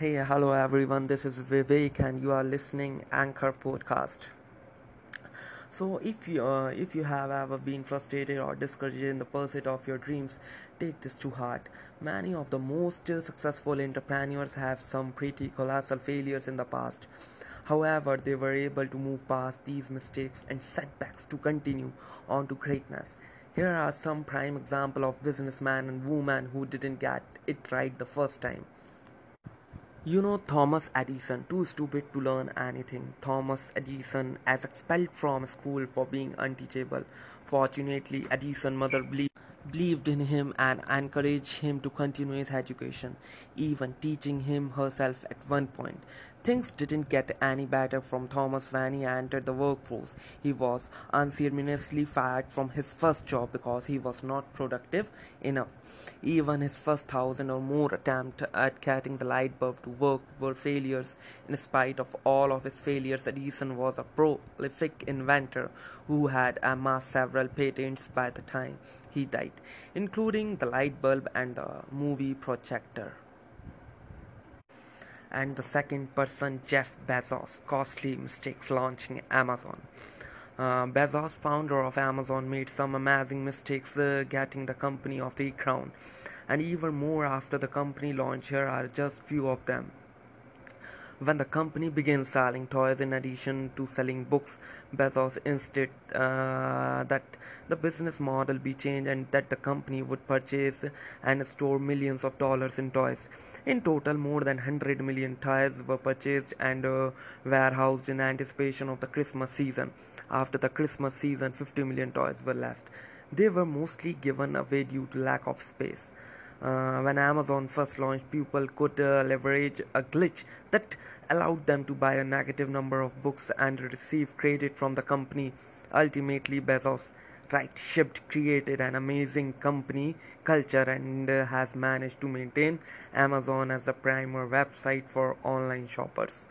Hey, hello everyone. This is Vivek, and you are listening Anchor Podcast. So, if you uh, if you have ever been frustrated or discouraged in the pursuit of your dreams, take this to heart. Many of the most successful entrepreneurs have some pretty colossal failures in the past. However, they were able to move past these mistakes and setbacks to continue on to greatness. Here are some prime examples of businessmen and women who didn't get it right the first time. You know Thomas Edison, too stupid to learn anything. Thomas Edison as expelled from school for being unteachable. Fortunately, Edison's mother believed believed in him and encouraged him to continue his education, even teaching him herself at one point. Things didn't get any better from Thomas when he entered the workforce. He was unceremoniously fired from his first job because he was not productive enough. Even his first thousand or more attempts at getting the light bulb to work were failures. In spite of all of his failures, Edison was a prolific inventor who had amassed several patents by the time he died, including the light bulb and the movie projector. And the second person, Jeff Bezos, costly mistakes launching Amazon. Uh, Bezos, founder of Amazon, made some amazing mistakes uh, getting the company off the ground, and even more after the company launch. Here are just few of them. When the company began selling toys in addition to selling books, Bezos insisted uh, that the business model be changed and that the company would purchase and store millions of dollars in toys. In total, more than 100 million toys were purchased and uh, warehoused in anticipation of the Christmas season. After the Christmas season, 50 million toys were left. They were mostly given away due to lack of space. Uh, when Amazon first launched, people could uh, leverage a glitch that allowed them to buy a negative number of books and receive credit from the company. Ultimately, Bezos right shipped created an amazing company culture and uh, has managed to maintain Amazon as the primary website for online shoppers.